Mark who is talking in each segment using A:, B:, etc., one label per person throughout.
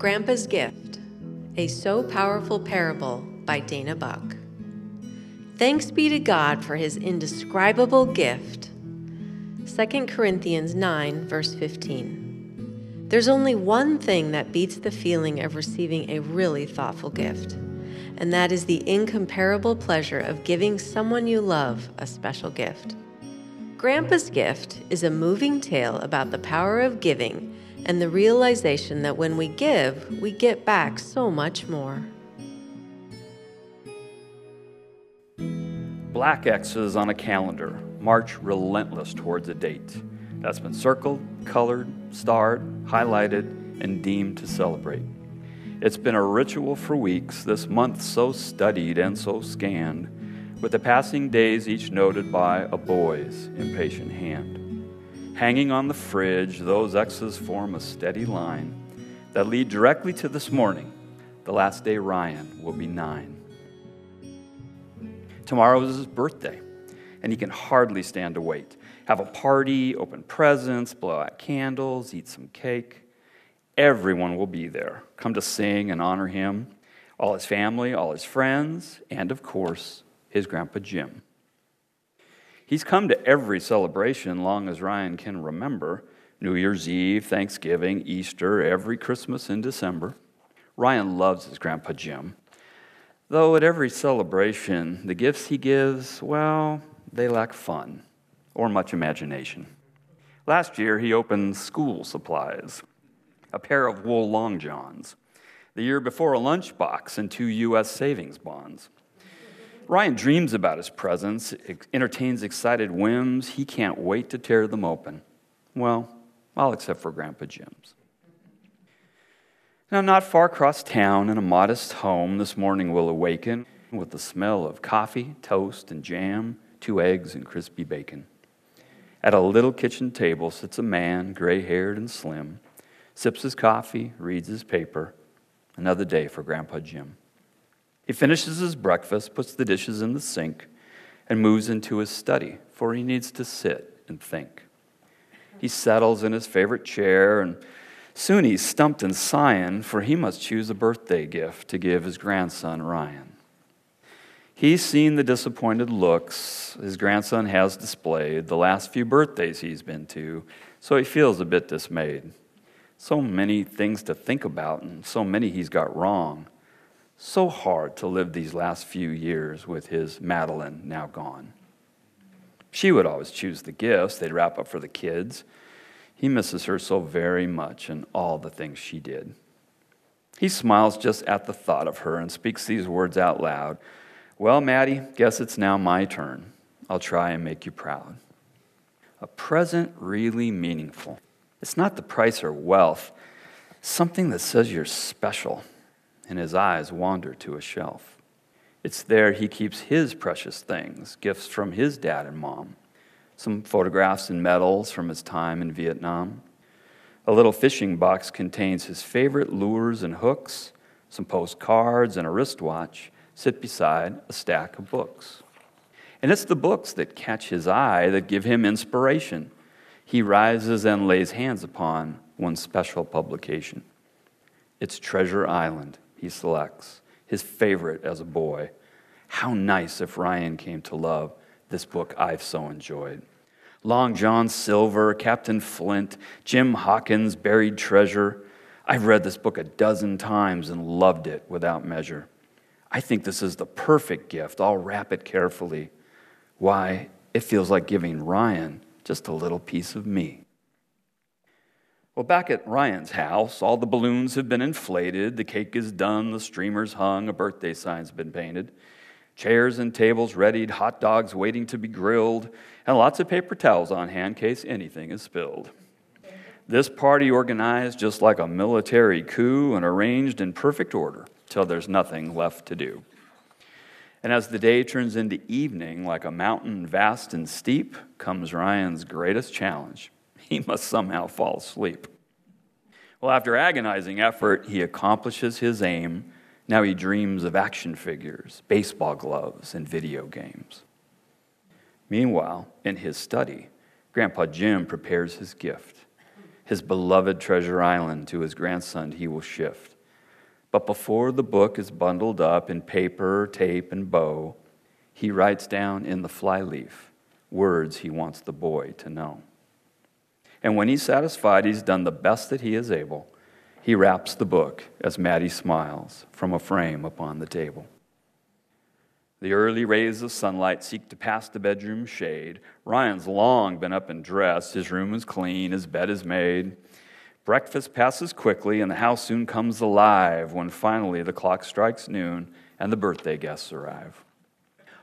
A: Grandpa's Gift, a so powerful parable by Dana Buck. Thanks be to God for his indescribable gift. 2 Corinthians 9, verse 15. There's only one thing that beats the feeling of receiving a really thoughtful gift, and that is the incomparable pleasure of giving someone you love a special gift. Grandpa's Gift is a moving tale about the power of giving and the realization that when we give, we get back so much more.
B: Black X's on a calendar march relentless towards a date that's been circled, colored, starred, highlighted, and deemed to celebrate. It's been a ritual for weeks, this month so studied and so scanned, with the passing days each noted by a boy's impatient hand. Hanging on the fridge, those X's form a steady line that lead directly to this morning. The last day Ryan will be nine. Tomorrow is his birthday, and he can hardly stand to wait. Have a party, open presents, blow out candles, eat some cake. Everyone will be there, come to sing and honor him, all his family, all his friends, and of course, his grandpa Jim. He's come to every celebration long as Ryan can remember New Year's Eve, Thanksgiving, Easter, every Christmas in December. Ryan loves his grandpa Jim. Though at every celebration, the gifts he gives, well, they lack fun or much imagination. Last year, he opened school supplies, a pair of wool long johns. The year before, a lunchbox and two U.S. savings bonds. Ryan dreams about his presents, entertains excited whims. He can't wait to tear them open. Well, all except for Grandpa Jim's. Now, not far across town in a modest home, this morning will awaken with the smell of coffee, toast, and jam, two eggs, and crispy bacon. At a little kitchen table sits a man, gray haired and slim, sips his coffee, reads his paper. Another day for Grandpa Jim. He finishes his breakfast, puts the dishes in the sink, and moves into his study, for he needs to sit and think. He settles in his favorite chair, and soon he's stumped and sighing, for he must choose a birthday gift to give his grandson Ryan. He's seen the disappointed looks his grandson has displayed the last few birthdays he's been to, so he feels a bit dismayed. So many things to think about, and so many he's got wrong so hard to live these last few years with his Madeline now gone. She would always choose the gifts they'd wrap up for the kids. He misses her so very much and all the things she did. He smiles just at the thought of her and speaks these words out loud Well, Maddie, guess it's now my turn. I'll try and make you proud. A present really meaningful. It's not the price or wealth, something that says you're special and his eyes wander to a shelf. It's there he keeps his precious things, gifts from his dad and mom, some photographs and medals from his time in Vietnam. A little fishing box contains his favorite lures and hooks, some postcards, and a wristwatch sit beside a stack of books. And it's the books that catch his eye that give him inspiration. He rises and lays hands upon one special publication. It's Treasure Island he selects, his favorite as a boy. How nice if Ryan came to love this book I've so enjoyed. Long John Silver, Captain Flint, Jim Hawkins' Buried Treasure. I've read this book a dozen times and loved it without measure. I think this is the perfect gift. I'll wrap it carefully. Why, it feels like giving Ryan just a little piece of me. Well, back at Ryan's house, all the balloons have been inflated, the cake is done, the streamer's hung, a birthday sign's been painted, chairs and tables readied, hot dogs waiting to be grilled, and lots of paper towels on hand in case anything is spilled. This party organized just like a military coup and arranged in perfect order till there's nothing left to do. And as the day turns into evening, like a mountain vast and steep, comes Ryan's greatest challenge he must somehow fall asleep. Well, after agonizing effort, he accomplishes his aim. Now he dreams of action figures, baseball gloves, and video games. Meanwhile, in his study, Grandpa Jim prepares his gift his beloved treasure island to his grandson he will shift. But before the book is bundled up in paper, tape, and bow, he writes down in the flyleaf words he wants the boy to know. And when he's satisfied he's done the best that he is able, he wraps the book as Maddie smiles from a frame upon the table. The early rays of sunlight seek to pass the bedroom shade. Ryan's long been up and dressed. His room is clean, his bed is made. Breakfast passes quickly, and the house soon comes alive when finally the clock strikes noon and the birthday guests arrive.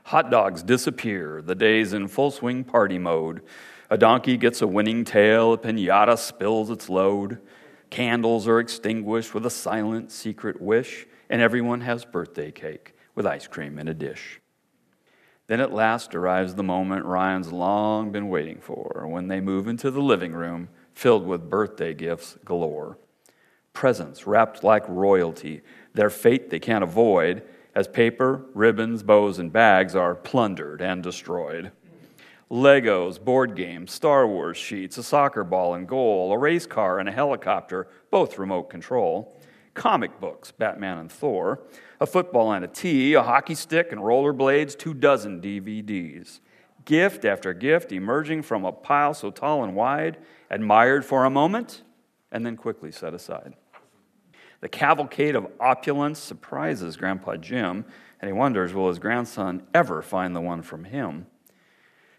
B: Hot dogs disappear, the day's in full swing party mode. A donkey gets a winning tail, a pinata spills its load. Candles are extinguished with a silent, secret wish, and everyone has birthday cake with ice cream in a dish. Then at last arrives the moment Ryan's long been waiting for when they move into the living room filled with birthday gifts galore. Presents wrapped like royalty, their fate they can't avoid as paper, ribbons, bows, and bags are plundered and destroyed. Legos, board games, Star Wars sheets, a soccer ball and goal, a race car and a helicopter, both remote control, comic books, Batman and Thor, a football and a tee, a hockey stick and rollerblades, two dozen DVDs. Gift after gift emerging from a pile so tall and wide, admired for a moment, and then quickly set aside. The cavalcade of opulence surprises Grandpa Jim, and he wonders will his grandson ever find the one from him?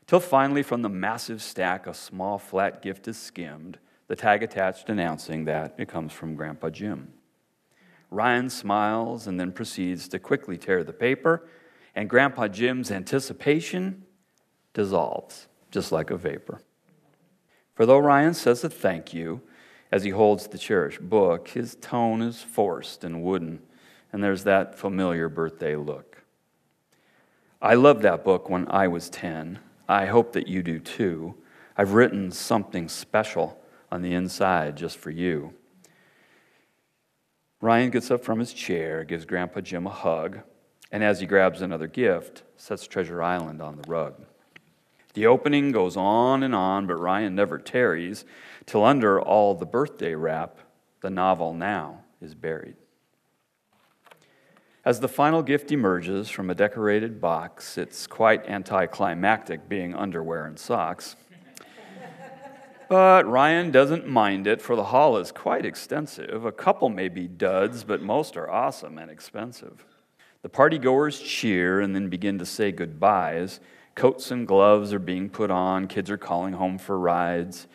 B: Till finally, from the massive stack, a small flat gift is skimmed, the tag attached announcing that it comes from Grandpa Jim. Ryan smiles and then proceeds to quickly tear the paper, and Grandpa Jim's anticipation dissolves, just like a vapor. For though Ryan says a thank you as he holds the cherished book, his tone is forced and wooden, and there's that familiar birthday look. I loved that book when I was 10. I hope that you do too. I've written something special on the inside just for you. Ryan gets up from his chair, gives Grandpa Jim a hug, and as he grabs another gift, sets Treasure Island on the rug. The opening goes on and on, but Ryan never tarries till under all the birthday wrap, the novel now is buried. As the final gift emerges from a decorated box, it's quite anticlimactic being underwear and socks. But Ryan doesn't mind it, for the haul is quite extensive. A couple may be duds, but most are awesome and expensive. The partygoers cheer and then begin to say goodbyes. Coats and gloves are being put on, kids are calling home for rides.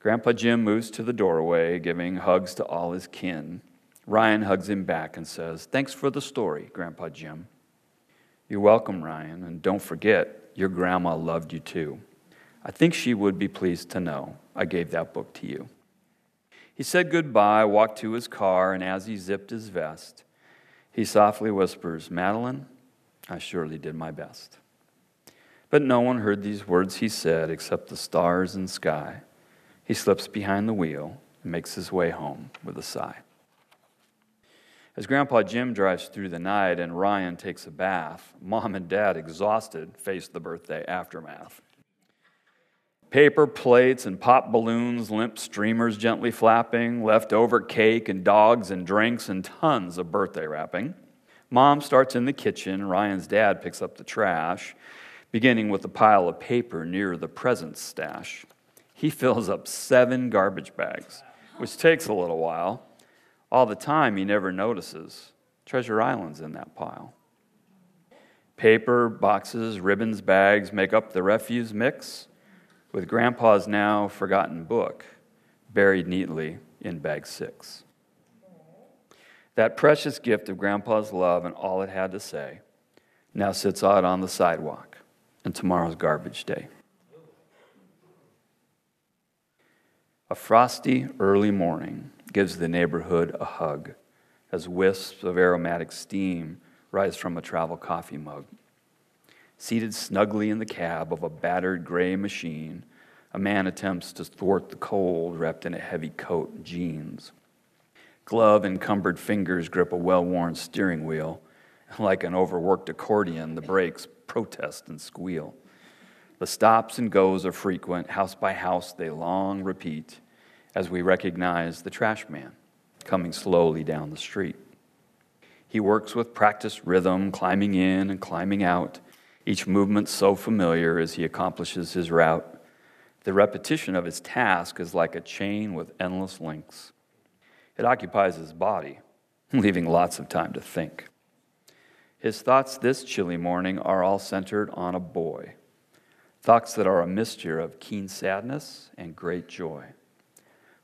B: Grandpa Jim moves to the doorway, giving hugs to all his kin. Ryan hugs him back and says, Thanks for the story, Grandpa Jim. You're welcome, Ryan, and don't forget, your grandma loved you too. I think she would be pleased to know I gave that book to you. He said goodbye, walked to his car, and as he zipped his vest, he softly whispers, Madeline, I surely did my best. But no one heard these words he said except the stars and sky. He slips behind the wheel and makes his way home with a sigh. As Grandpa Jim drives through the night and Ryan takes a bath, Mom and Dad, exhausted, face the birthday aftermath. Paper plates and pop balloons, limp streamers gently flapping, leftover cake and dogs and drinks, and tons of birthday wrapping. Mom starts in the kitchen. Ryan's dad picks up the trash, beginning with a pile of paper near the presents stash. He fills up seven garbage bags, which takes a little while. All the time, he never notices. Treasure Island's in that pile. Paper, boxes, ribbons, bags make up the refuse mix with Grandpa's now forgotten book buried neatly in bag six. That precious gift of Grandpa's love and all it had to say now sits out on the sidewalk and tomorrow's garbage day. A frosty early morning gives the neighborhood a hug as wisps of aromatic steam rise from a travel coffee mug. Seated snugly in the cab of a battered gray machine, a man attempts to thwart the cold wrapped in a heavy coat and jeans. Glove encumbered fingers grip a well worn steering wheel. Like an overworked accordion, the brakes protest and squeal. The stops and goes are frequent, house by house they long repeat, as we recognize the trash man coming slowly down the street. He works with practiced rhythm, climbing in and climbing out, each movement so familiar as he accomplishes his route. The repetition of his task is like a chain with endless links. It occupies his body, leaving lots of time to think. His thoughts this chilly morning are all centered on a boy, thoughts that are a mixture of keen sadness and great joy.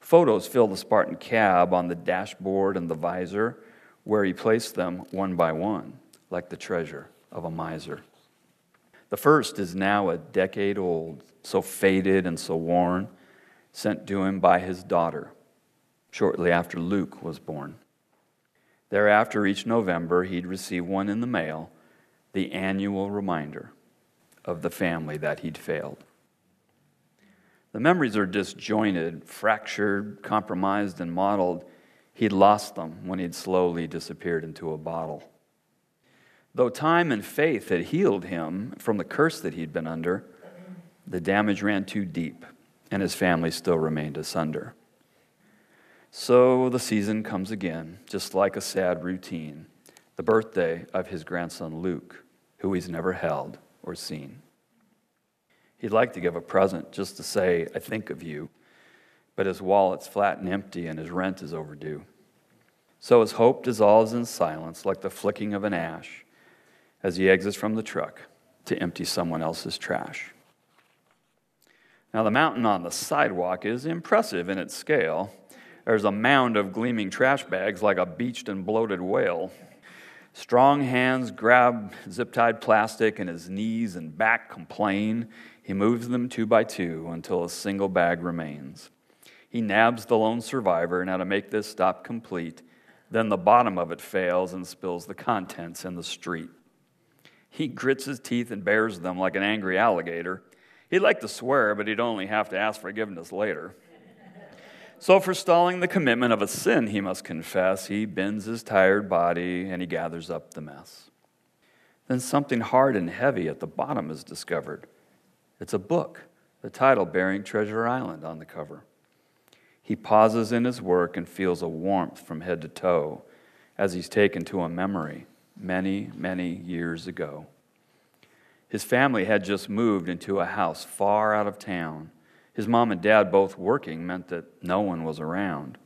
B: Photos fill the Spartan cab on the dashboard and the visor, where he placed them one by one, like the treasure of a miser. The first is now a decade old, so faded and so worn, sent to him by his daughter shortly after Luke was born. Thereafter, each November, he'd receive one in the mail, the annual reminder of the family that he'd failed. The memories are disjointed, fractured, compromised, and modeled. He'd lost them when he'd slowly disappeared into a bottle. Though time and faith had healed him from the curse that he'd been under, the damage ran too deep, and his family still remained asunder. So the season comes again, just like a sad routine the birthday of his grandson Luke, who he's never held or seen. He'd like to give a present just to say, I think of you, but his wallet's flat and empty and his rent is overdue. So his hope dissolves in silence like the flicking of an ash as he exits from the truck to empty someone else's trash. Now, the mountain on the sidewalk is impressive in its scale there's a mound of gleaming trash bags like a beached and bloated whale. Strong hands grab zip tied plastic, and his knees and back complain. He moves them two by two until a single bag remains. He nabs the lone survivor, now to make this stop complete, then the bottom of it fails and spills the contents in the street. He grits his teeth and bares them like an angry alligator. He'd like to swear, but he'd only have to ask forgiveness later. So, for stalling the commitment of a sin he must confess, he bends his tired body and he gathers up the mess. Then something hard and heavy at the bottom is discovered. It's a book, the title bearing Treasure Island on the cover. He pauses in his work and feels a warmth from head to toe as he's taken to a memory many, many years ago. His family had just moved into a house far out of town his mom and dad both working meant that no one was around.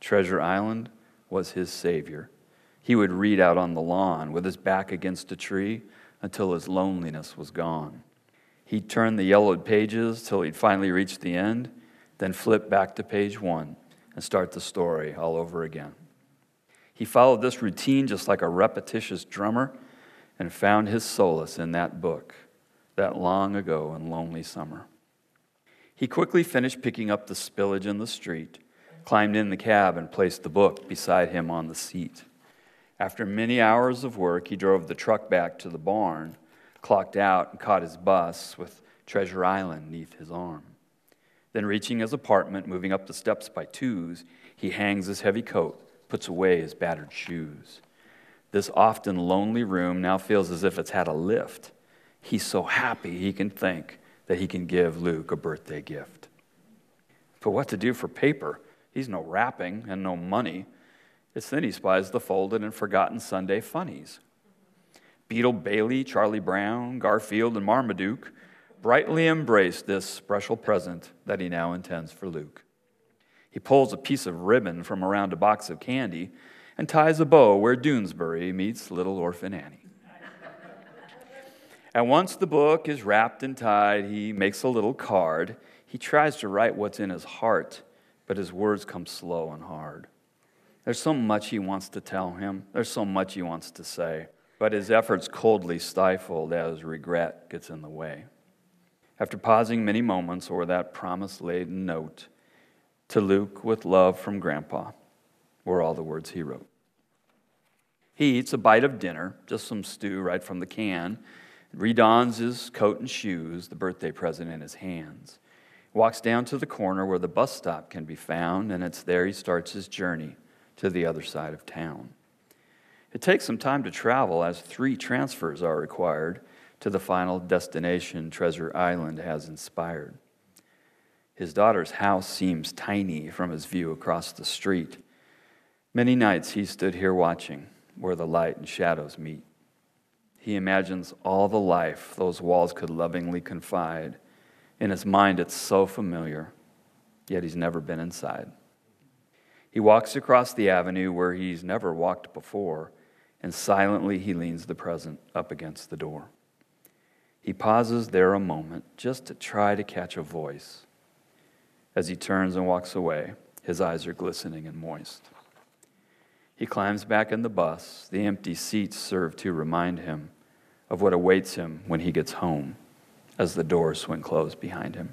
B: Treasure Island was his savior. He would read out on the lawn with his back against a tree until his loneliness was gone. He'd turn the yellowed pages till he'd finally reached the end, then flip back to page one and start the story all over again. He followed this routine just like a repetitious drummer and found his solace in that book, that long ago and lonely summer. He quickly finished picking up the spillage in the street, climbed in the cab, and placed the book beside him on the seat. After many hours of work, he drove the truck back to the barn, clocked out, and caught his bus with Treasure Island neath his arm. Then, reaching his apartment, moving up the steps by twos, he hangs his heavy coat, puts away his battered shoes. This often lonely room now feels as if it's had a lift. He's so happy he can think that he can give Luke a birthday gift. But what to do for paper? He's no wrapping and no money. It's then he spies the folded and forgotten Sunday funnies. Beetle Bailey, Charlie Brown, Garfield, and Marmaduke brightly embrace this special present that he now intends for Luke. He pulls a piece of ribbon from around a box of candy and ties a bow where Doonesbury meets little orphan Annie. And once the book is wrapped and tied, he makes a little card. He tries to write what's in his heart, but his words come slow and hard. There's so much he wants to tell him, there's so much he wants to say, but his efforts coldly stifled as regret gets in the way. After pausing many moments over that promise laden note, to Luke with love from Grandpa were all the words he wrote. He eats a bite of dinner, just some stew right from the can, redons his coat and shoes, the birthday present in his hands. Walks down to the corner where the bus stop can be found, and it's there he starts his journey to the other side of town. It takes some time to travel as three transfers are required to the final destination Treasure Island has inspired. His daughter's house seems tiny from his view across the street. Many nights he stood here watching where the light and shadows meet. He imagines all the life those walls could lovingly confide. In his mind, it's so familiar, yet he's never been inside. He walks across the avenue where he's never walked before, and silently he leans the present up against the door. He pauses there a moment just to try to catch a voice. As he turns and walks away, his eyes are glistening and moist. He climbs back in the bus. The empty seats serve to remind him of what awaits him when he gets home as the doors swing closed behind him.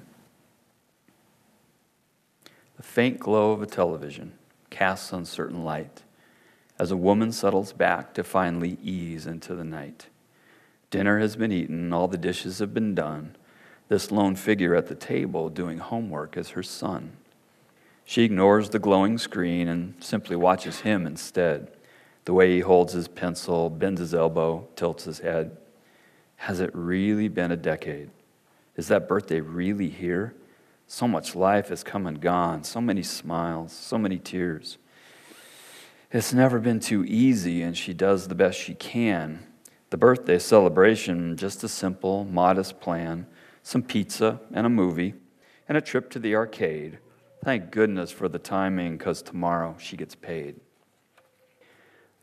B: The faint glow of a television casts uncertain light as a woman settles back to finally ease into the night. Dinner has been eaten, all the dishes have been done. This lone figure at the table doing homework is her son. She ignores the glowing screen and simply watches him instead. The way he holds his pencil, bends his elbow, tilts his head. Has it really been a decade? Is that birthday really here? So much life has come and gone, so many smiles, so many tears. It's never been too easy, and she does the best she can. The birthday celebration, just a simple, modest plan some pizza and a movie, and a trip to the arcade. Thank goodness for the timing, because tomorrow she gets paid.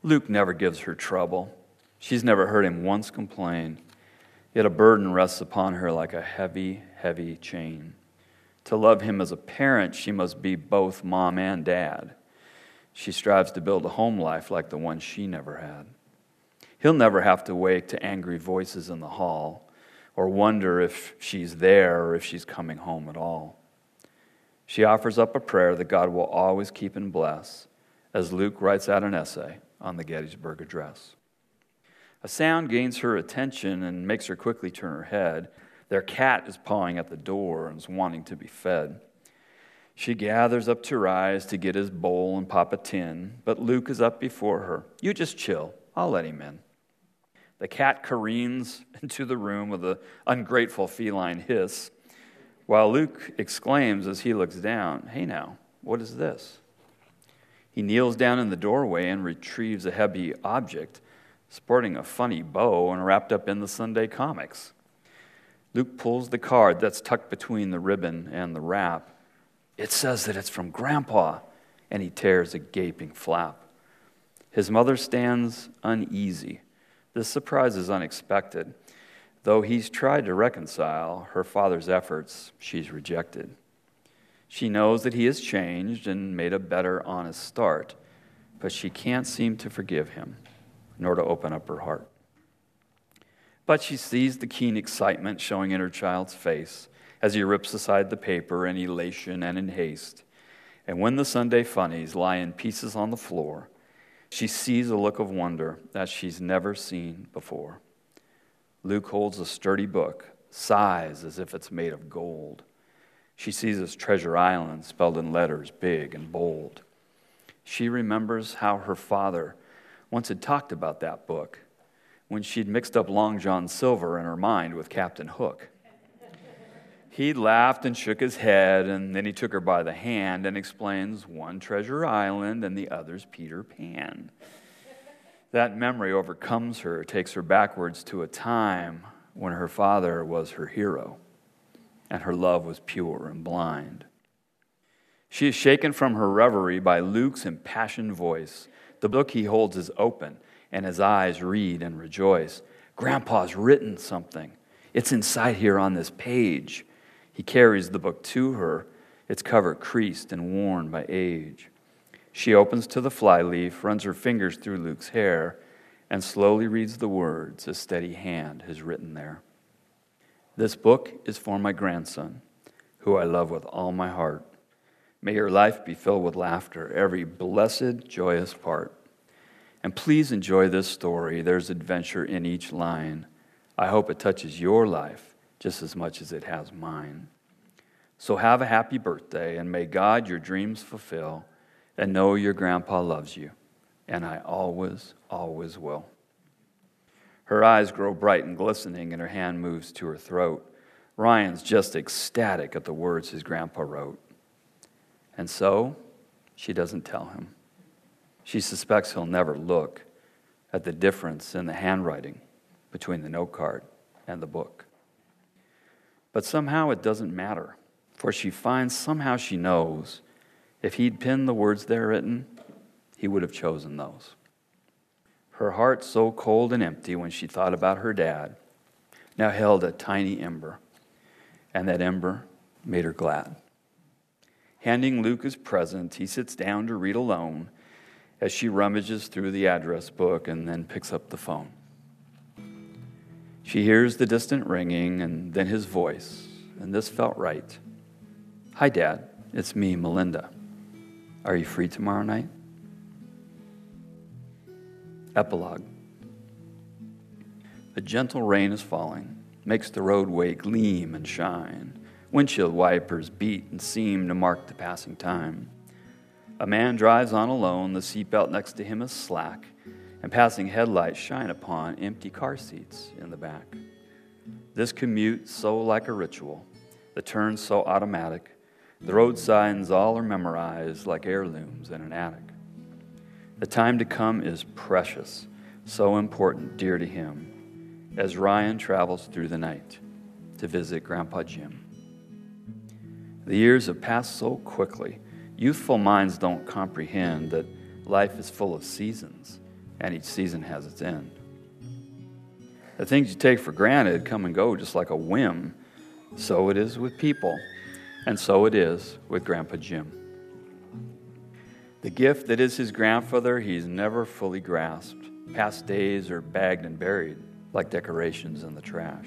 B: Luke never gives her trouble. She's never heard him once complain. Yet a burden rests upon her like a heavy, heavy chain. To love him as a parent, she must be both mom and dad. She strives to build a home life like the one she never had. He'll never have to wake to angry voices in the hall or wonder if she's there or if she's coming home at all. She offers up a prayer that God will always keep and bless as Luke writes out an essay on the Gettysburg Address. A sound gains her attention and makes her quickly turn her head. Their cat is pawing at the door and is wanting to be fed. She gathers up to rise to get his bowl and pop a tin, but Luke is up before her. You just chill. I'll let him in. The cat careens into the room with an ungrateful feline hiss, while Luke exclaims as he looks down, Hey now, what is this? He kneels down in the doorway and retrieves a heavy object sporting a funny bow and wrapped up in the Sunday comics. Luke pulls the card that's tucked between the ribbon and the wrap. It says that it's from Grandpa, and he tears a gaping flap. His mother stands uneasy. This surprise is unexpected. Though he's tried to reconcile her father's efforts, she's rejected. She knows that he has changed and made a better, honest start, but she can't seem to forgive him nor to open up her heart. But she sees the keen excitement showing in her child's face as he rips aside the paper in elation and in haste. And when the Sunday funnies lie in pieces on the floor, she sees a look of wonder that she's never seen before. Luke holds a sturdy book, sighs as if it's made of gold. She sees his Treasure Island spelled in letters big and bold. She remembers how her father once had talked about that book when she'd mixed up Long John Silver in her mind with Captain Hook. He laughed and shook his head, and then he took her by the hand and explains one Treasure Island and the other's Peter Pan. That memory overcomes her, takes her backwards to a time when her father was her hero and her love was pure and blind. She is shaken from her reverie by Luke's impassioned voice the book he holds is open, and his eyes read and rejoice. Grandpa's written something. It's inside here on this page. He carries the book to her, its cover creased and worn by age. She opens to the flyleaf, runs her fingers through Luke's hair, and slowly reads the words a steady hand has written there. This book is for my grandson, who I love with all my heart. May your life be filled with laughter, every blessed, joyous part. And please enjoy this story. There's adventure in each line. I hope it touches your life just as much as it has mine. So have a happy birthday, and may God your dreams fulfill, and know your grandpa loves you. And I always, always will. Her eyes grow bright and glistening, and her hand moves to her throat. Ryan's just ecstatic at the words his grandpa wrote. And so, she doesn't tell him. She suspects he'll never look at the difference in the handwriting between the note card and the book. But somehow it doesn't matter, for she finds somehow she knows if he'd pinned the words there written, he would have chosen those. Her heart, so cold and empty when she thought about her dad, now held a tiny ember, and that ember made her glad. Handing Luke his present, he sits down to read alone as she rummages through the address book and then picks up the phone. She hears the distant ringing and then his voice, and this felt right. Hi, Dad. It's me, Melinda. Are you free tomorrow night? Epilogue A gentle rain is falling, makes the roadway gleam and shine. Windshield wipers beat and seem to mark the passing time. A man drives on alone, the seatbelt next to him is slack, and passing headlights shine upon empty car seats in the back. This commute so like a ritual, the turns so automatic, the road signs all are memorized like heirlooms in an attic. The time to come is precious, so important, dear to him, as Ryan travels through the night to visit Grandpa Jim. The years have passed so quickly. Youthful minds don't comprehend that life is full of seasons, and each season has its end. The things you take for granted come and go just like a whim. So it is with people, and so it is with Grandpa Jim. The gift that is his grandfather, he's never fully grasped. Past days are bagged and buried like decorations in the trash.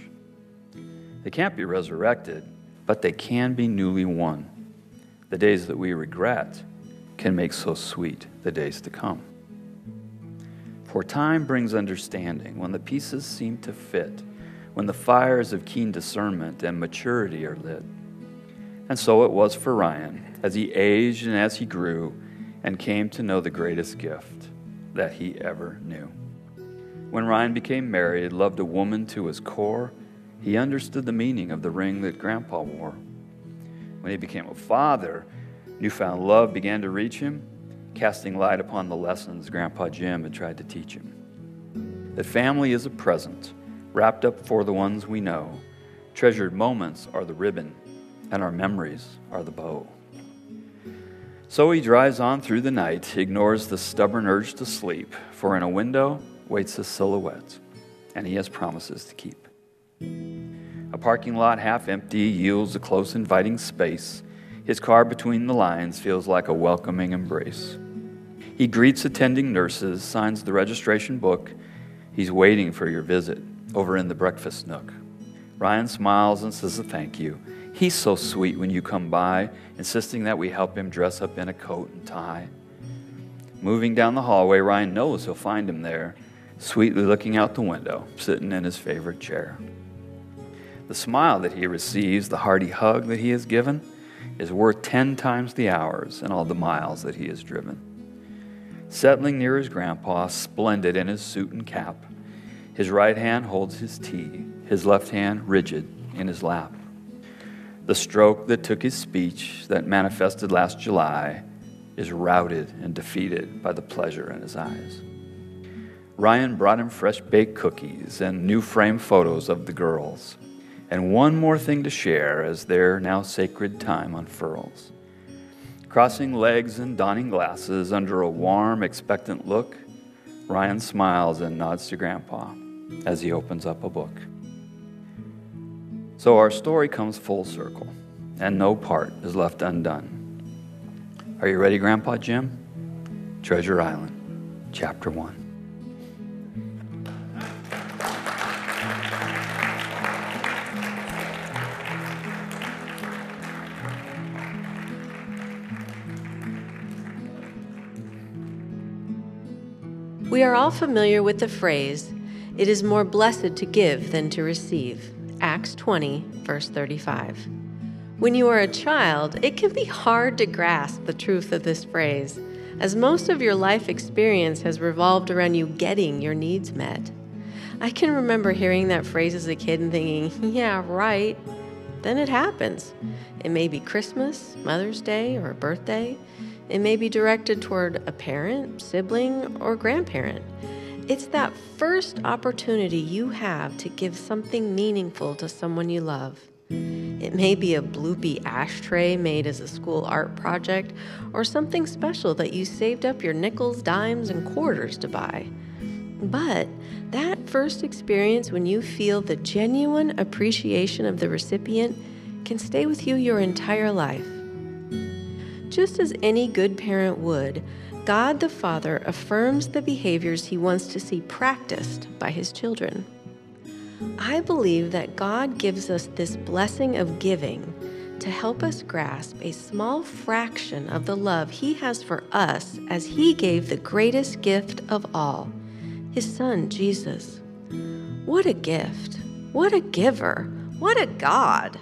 B: They can't be resurrected, but they can be newly won. The days that we regret can make so sweet the days to come. For time brings understanding when the pieces seem to fit, when the fires of keen discernment and maturity are lit. And so it was for Ryan as he aged and as he grew and came to know the greatest gift that he ever knew. When Ryan became married, loved a woman to his core, he understood the meaning of the ring that Grandpa wore. When he became a father, newfound love began to reach him, casting light upon the lessons Grandpa Jim had tried to teach him. That family is a present, wrapped up for the ones we know. Treasured moments are the ribbon, and our memories are the bow. So he drives on through the night, ignores the stubborn urge to sleep, for in a window waits a silhouette, and he has promises to keep. A parking lot half empty yields a close, inviting space. His car between the lines feels like a welcoming embrace. He greets attending nurses, signs the registration book. He's waiting for your visit over in the breakfast nook. Ryan smiles and says a thank you. He's so sweet when you come by, insisting that we help him dress up in a coat and tie. Moving down the hallway, Ryan knows he'll find him there, sweetly looking out the window, sitting in his favorite chair. The smile that he receives, the hearty hug that he is given, is worth 10 times the hours and all the miles that he has driven. Settling near his grandpa, splendid in his suit and cap, his right hand holds his tea, his left hand rigid in his lap. The stroke that took his speech, that manifested last July, is routed and defeated by the pleasure in his eyes. Ryan brought him fresh baked cookies and new frame photos of the girls and one more thing to share as their now sacred time unfurls. Crossing legs and donning glasses under a warm, expectant look, Ryan smiles and nods to Grandpa as he opens up a book. So our story comes full circle, and no part is left undone. Are you ready, Grandpa Jim? Treasure Island, Chapter 1.
A: We are all familiar with the phrase, it is more blessed to give than to receive. Acts 20, verse 35. When you are a child, it can be hard to grasp the truth of this phrase, as most of your life experience has revolved around you getting your needs met. I can remember hearing that phrase as a kid and thinking, yeah, right. then it happens. It may be Christmas, Mother's Day, or a birthday. It may be directed toward a parent, sibling, or grandparent. It's that first opportunity you have to give something meaningful to someone you love. It may be a bloopy ashtray made as a school art project, or something special that you saved up your nickels, dimes, and quarters to buy. But that first experience when you feel the genuine appreciation of the recipient can stay with you your entire life. Just as any good parent would, God the Father affirms the behaviors he wants to see practiced by his children. I believe that God gives us this blessing of giving to help us grasp a small fraction of the love he has for us as he gave the greatest gift of all, his son Jesus. What a gift! What a giver! What a God!